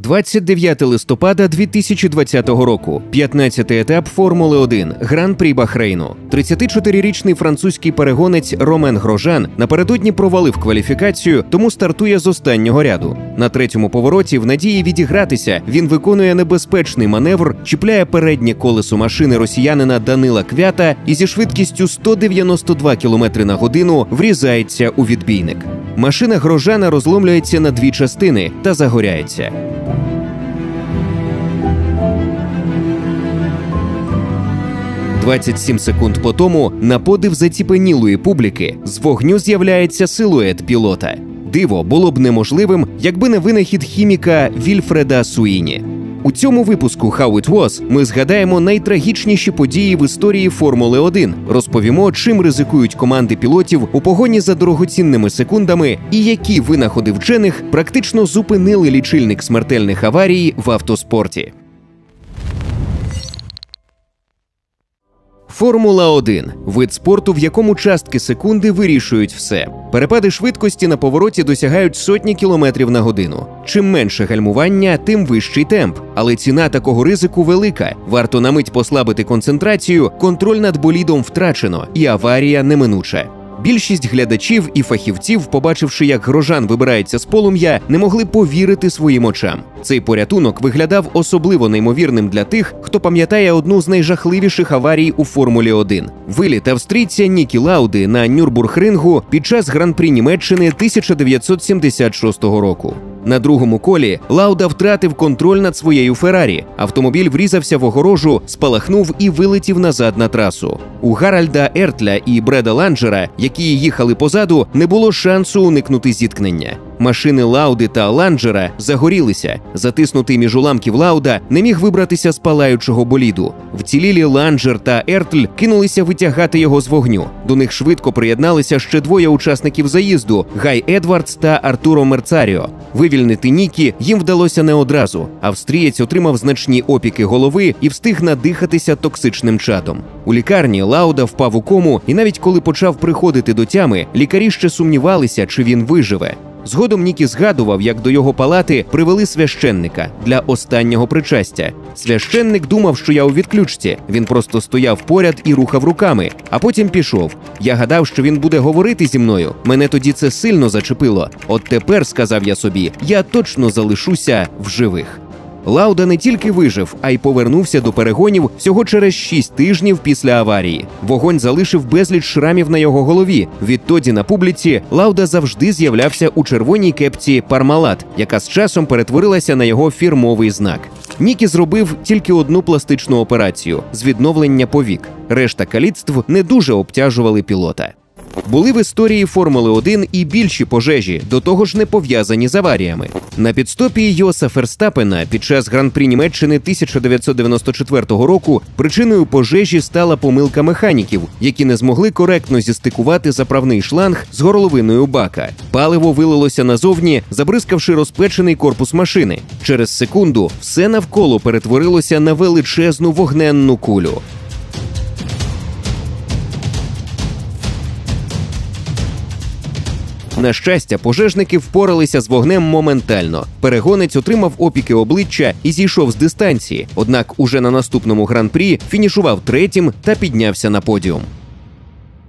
29 листопада 2020 року, 15-й етап Формули 1 Гран-прі Бахрейну. 34-річний французький перегонець Ромен Грожан напередодні провалив кваліфікацію, тому стартує з останнього ряду. На третьому повороті, в надії відігратися, він виконує небезпечний маневр, чіпляє переднє колесо машини росіянина Данила Квята і зі швидкістю 192 км на годину врізається у відбійник. Машина Грожана розломлюється на дві частини та загоряється. «27 секунд по тому на подив заціпенілої публіки з вогню з'являється силует пілота. Диво було б неможливим, якби не винахід хіміка Вільфреда Суїні. У цьому випуску «How it was» ми згадаємо найтрагічніші події в історії Формули 1, розповімо, чим ризикують команди пілотів у погоні за дорогоцінними секундами, і які винаходи вчених практично зупинили лічильник смертельних аварій в автоспорті. Формула 1 вид спорту, в якому частки секунди вирішують все. Перепади швидкості на повороті досягають сотні кілометрів на годину. Чим менше гальмування, тим вищий темп. Але ціна такого ризику велика. Варто на мить послабити концентрацію, контроль над болідом втрачено, і аварія неминуча. Більшість глядачів і фахівців, побачивши, як грожан вибирається з полум'я, не могли повірити своїм очам. Цей порятунок виглядав особливо неймовірним для тих, хто пам'ятає одну з найжахливіших аварій у Формулі 1 виліт австрійця Нікі Лауди на Нюрбургрингу під час гран-прі Німеччини 1976 року. На другому колі Лауда втратив контроль над своєю Феррарі. Автомобіль врізався в огорожу, спалахнув і вилетів назад на трасу. У Гаральда Ертля і Бреда Ланджера, які їхали позаду, не було шансу уникнути зіткнення. Машини Лауди та Ланджера загорілися. Затиснутий між уламків Лауда не міг вибратися з палаючого боліду. Вцілілі Ланджер та Ертль кинулися витягати його з вогню. До них швидко приєдналися ще двоє учасників заїзду: Гай Едвардс та Артуро Мерцаріо. Вивільнити Нікі їм вдалося не одразу. Австрієць отримав значні опіки голови і встиг надихатися токсичним чадом. У лікарні Лауда впав у кому, і навіть коли почав приходити до тями, лікарі ще сумнівалися, чи він виживе. Згодом Нікі згадував, як до його палати привели священника для останнього причастя. Священник думав, що я у відключці. Він просто стояв поряд і рухав руками, а потім пішов. Я гадав, що він буде говорити зі мною. Мене тоді це сильно зачепило. От тепер, сказав я собі, я точно залишуся в живих. Лауда не тільки вижив, а й повернувся до перегонів всього через шість тижнів після аварії. Вогонь залишив безліч шрамів на його голові. Відтоді на публіці Лауда завжди з'являвся у червоній кепці Пармалат, яка з часом перетворилася на його фірмовий знак. Нікі зробив тільки одну пластичну операцію з відновлення повік. Решта каліцтв не дуже обтяжували пілота. Були в історії Формули 1 і більші пожежі, до того ж не пов'язані з аваріями. На підстопі Йоса Ферстапена під час гран-прі Німеччини 1994 року причиною пожежі стала помилка механіків, які не змогли коректно зістикувати заправний шланг з горловиною бака. Паливо вилилося назовні, забризкавши розпечений корпус машини. Через секунду все навколо перетворилося на величезну вогненну кулю. На щастя, пожежники впоралися з вогнем моментально. Перегонець отримав опіки обличчя і зійшов з дистанції. Однак, уже на наступному гран-прі фінішував третім та піднявся на подіум.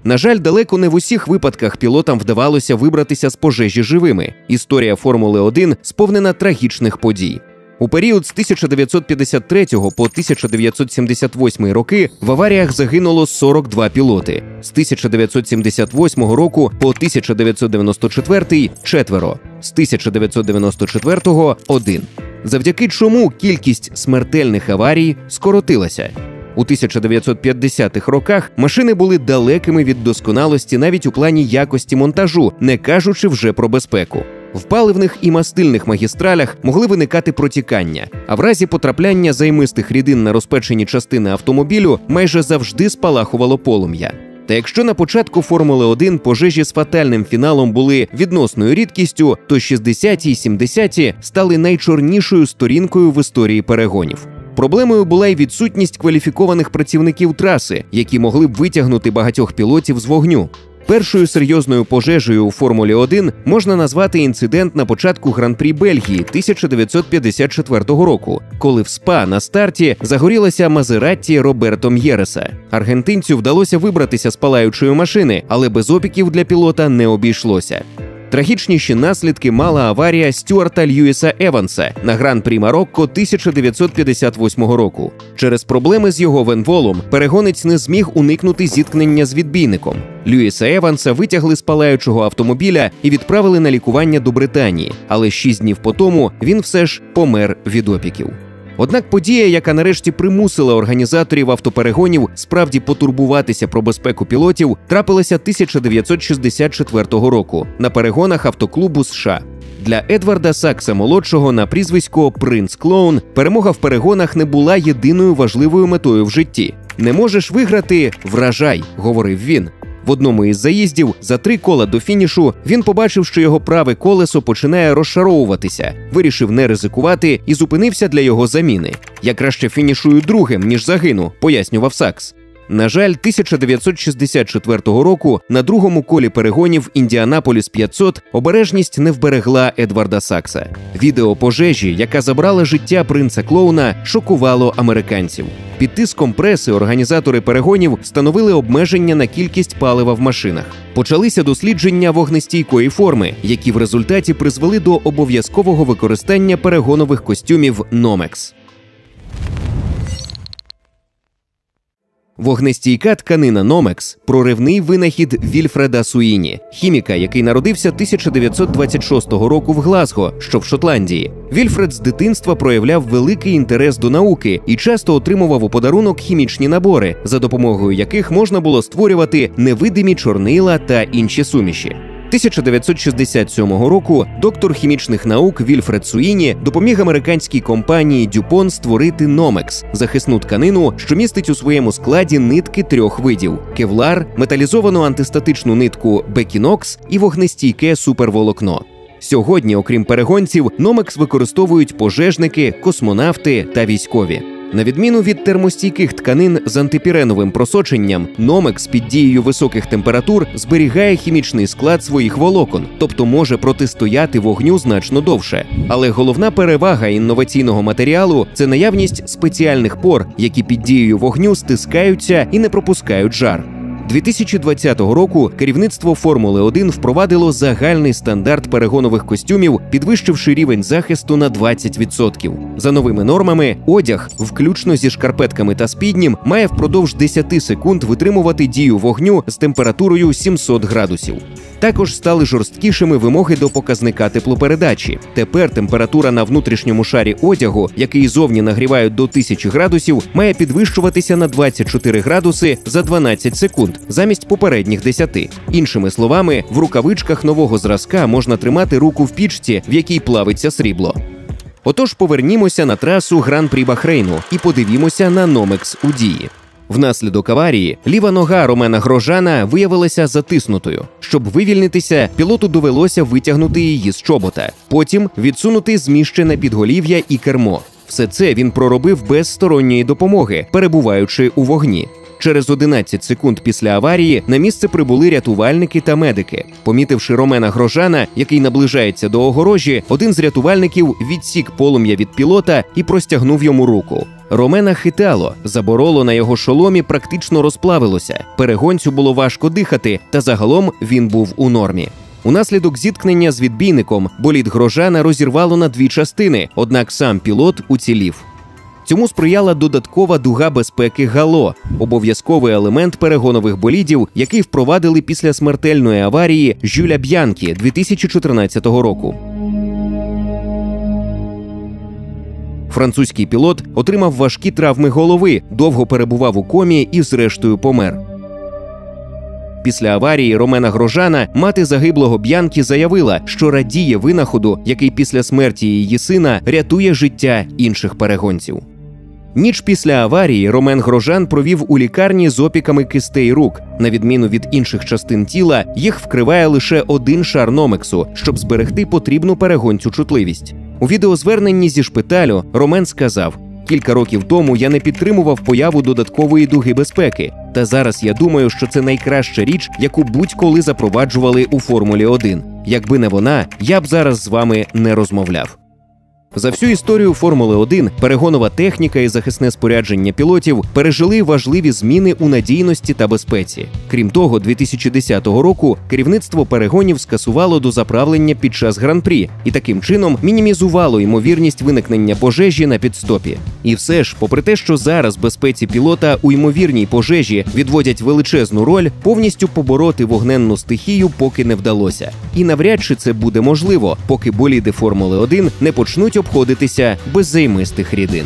На жаль, далеко не в усіх випадках пілотам вдавалося вибратися з пожежі живими. Історія Формули 1 сповнена трагічних подій. У період з 1953 по 1978 роки в аваріях загинуло 42 пілоти. З 1978 року по 1994 – четверо, з 1994 – один. Завдяки чому кількість смертельних аварій скоротилася. У 1950-х роках машини були далекими від досконалості навіть у плані якості монтажу, не кажучи вже про безпеку. В паливних і мастильних магістралях могли виникати протікання, а в разі потрапляння займистих рідин на розпечені частини автомобілю майже завжди спалахувало полум'я. Та якщо на початку Формули 1 пожежі з фатальним фіналом були відносною рідкістю, то 60-ті і 70-ті стали найчорнішою сторінкою в історії перегонів. Проблемою була й відсутність кваліфікованих працівників траси, які могли б витягнути багатьох пілотів з вогню. Першою серйозною пожежею у Формулі 1 можна назвати інцидент на початку гран-прі Бельгії 1954 року, коли в СПА на старті загорілася Мазератті Роберто М'єреса. Аргентинцю вдалося вибратися з палаючої машини, але без опіків для пілота не обійшлося. Трагічніші наслідки мала аварія Стюарта Льюіса Еванса на гран-прі Марокко 1958 року. Через проблеми з його венволом перегонець не зміг уникнути зіткнення з відбійником. Льюіса Еванса витягли з палаючого автомобіля і відправили на лікування до Британії, але шість днів по тому він все ж помер від опіків. Однак подія, яка нарешті примусила організаторів автоперегонів справді потурбуватися про безпеку пілотів, трапилася 1964 року на перегонах автоклубу США. Для Едварда Сакса молодшого на прізвисько Принц Клоун перемога в перегонах не була єдиною важливою метою в житті. Не можеш виграти вражай, говорив він. В одному із заїздів за три кола до фінішу він побачив, що його праве колесо починає розшаровуватися, вирішив не ризикувати і зупинився для його заміни. Я краще фінішую другим, ніж загину, пояснював Сакс. На жаль, 1964 року на другому колі перегонів Індіанаполіс 500 обережність не вберегла Едварда Сакса. Відео пожежі, яка забрала життя принца клоуна, шокувало американців. Під тиском преси організатори перегонів встановили обмеження на кількість палива в машинах. Почалися дослідження вогнестійкої форми, які в результаті призвели до обов'язкового використання перегонових костюмів Номекс. Вогнестійка тканина Номекс проривний винахід Вільфреда Суїні, хіміка, який народився 1926 року в Глазго, що в Шотландії. Вільфред з дитинства проявляв великий інтерес до науки і часто отримував у подарунок хімічні набори, за допомогою яких можна було створювати невидимі чорнила та інші суміші. 1967 року доктор хімічних наук Вільфред Суїні допоміг американській компанії Дюпон створити Номекс захисну тканину, що містить у своєму складі нитки трьох видів: кевлар, металізовану антистатичну нитку Бекінокс і вогнестійке суперволокно. Сьогодні, окрім перегонців, Номекс використовують пожежники, космонавти та військові. На відміну від термостійких тканин з антипіреновим просоченням, Номекс під дією високих температур зберігає хімічний склад своїх волокон, тобто може протистояти вогню значно довше. Але головна перевага інноваційного матеріалу це наявність спеціальних пор, які під дією вогню стискаються і не пропускають жар. 2020 року керівництво Формули 1 впровадило загальний стандарт перегонових костюмів, підвищивши рівень захисту на 20%. За новими нормами, одяг, включно зі шкарпетками та спіднім, має впродовж 10 секунд витримувати дію вогню з температурою 700 градусів. Також стали жорсткішими вимоги до показника теплопередачі. Тепер температура на внутрішньому шарі одягу, який зовні нагрівають до 1000 градусів, має підвищуватися на 24 градуси за 12 секунд замість попередніх 10. Іншими словами, в рукавичках нового зразка можна тримати руку в пічці, в якій плавиться срібло. Отож, повернімося на трасу Гран-прі Бахрейну і подивімося на Номекс у дії. Внаслідок аварії ліва нога Ромена Грожана виявилася затиснутою. Щоб вивільнитися, пілоту довелося витягнути її з чобота, потім відсунути зміщене підголів'я і кермо. Все це він проробив без сторонньої допомоги, перебуваючи у вогні. Через 11 секунд після аварії на місце прибули рятувальники та медики. Помітивши Ромена Грожана, який наближається до огорожі, один з рятувальників відсік полум'я від пілота і простягнув йому руку. Ромена хитало, забороло на його шоломі практично розплавилося. Перегонцю було важко дихати, та загалом він був у нормі. Унаслідок зіткнення з відбійником болід грожана розірвало на дві частини, однак сам пілот уцілів. Цьому сприяла додаткова дуга безпеки Гало, обов'язковий елемент перегонових болідів, який впровадили після смертельної аварії Жюля Б'янкі 2014 року. Французький пілот отримав важкі травми голови, довго перебував у комі і, зрештою, помер. Після аварії Ромена Грожана мати загиблого Б'янкі заявила, що радіє винаходу, який після смерті її сина рятує життя інших перегонців. Ніч після аварії Ромен Грожан провів у лікарні з опіками кистей рук. На відміну від інших частин тіла, їх вкриває лише один шар номексу, щоб зберегти потрібну перегонцю чутливість. У відеозверненні зі шпиталю Ромен сказав: Кілька років тому я не підтримував появу додаткової дуги безпеки. Та зараз я думаю, що це найкраща річ, яку будь-коли запроваджували у Формулі 1. Якби не вона, я б зараз з вами не розмовляв. За всю історію Формули 1 перегонова техніка і захисне спорядження пілотів пережили важливі зміни у надійності та безпеці. Крім того, 2010 року керівництво перегонів скасувало дозаправлення під час гран-прі і таким чином мінімізувало ймовірність виникнення пожежі на підстопі. І все ж, попри те, що зараз безпеці пілота у ймовірній пожежі відводять величезну роль, повністю побороти вогненну стихію поки не вдалося. І навряд чи це буде можливо, поки боліди Формули 1 не почнуть обходитися без займистих рідин.